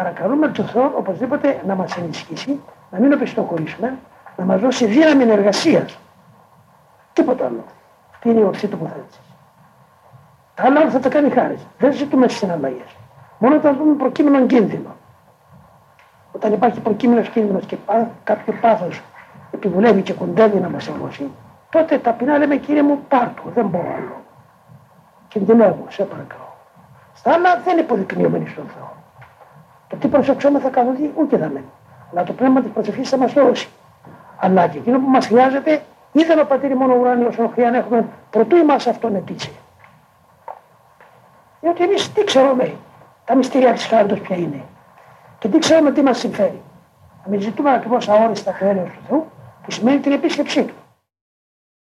Παρακαλούμε τον Θεό οπωσδήποτε να μας ενισχύσει, να μην οπισθοχωρήσουμε, να μας δώσει δύναμη εργασία. Τίποτα άλλο. Αυτή είναι η ορθή τοποθέτηση. Τα άλλα θα τα κάνει χάρη. Δεν ζητούμε συναλλαγές. Μόνο όταν δούμε προκείμενο κίνδυνο. Όταν υπάρχει προκείμενος κίνδυνος και κάποιο πάθος επιβουλεύει και κοντεύει να μας εγώσει, τότε ταπεινά λέμε κύριε μου πάρτο, δεν μπορώ άλλο. Κινδυνεύω, σε παρακαλώ. Στα άλλα δεν είναι υποδεικνύομενοι στον Θεό. Το τι προσεξόμεθα καθόλου ούτε δαμε. Αλλά το πνεύμα της προσευχής θα μας δώσει. Αλλά και εκείνο που μας χρειάζεται, ήταν ο πατήρ μόνο ουράνιο να έχουμε πρωτού εμάς αυτόν ετήσει. Διότι εμείς τι ξέρουμε τα μυστήρια της χάριτος ποια είναι. Και τι ξέρουμε τι μας συμφέρει. Να μην ζητούμε ακριβώς αόριστα το έλεο του Θεού, που σημαίνει την επίσκεψή του.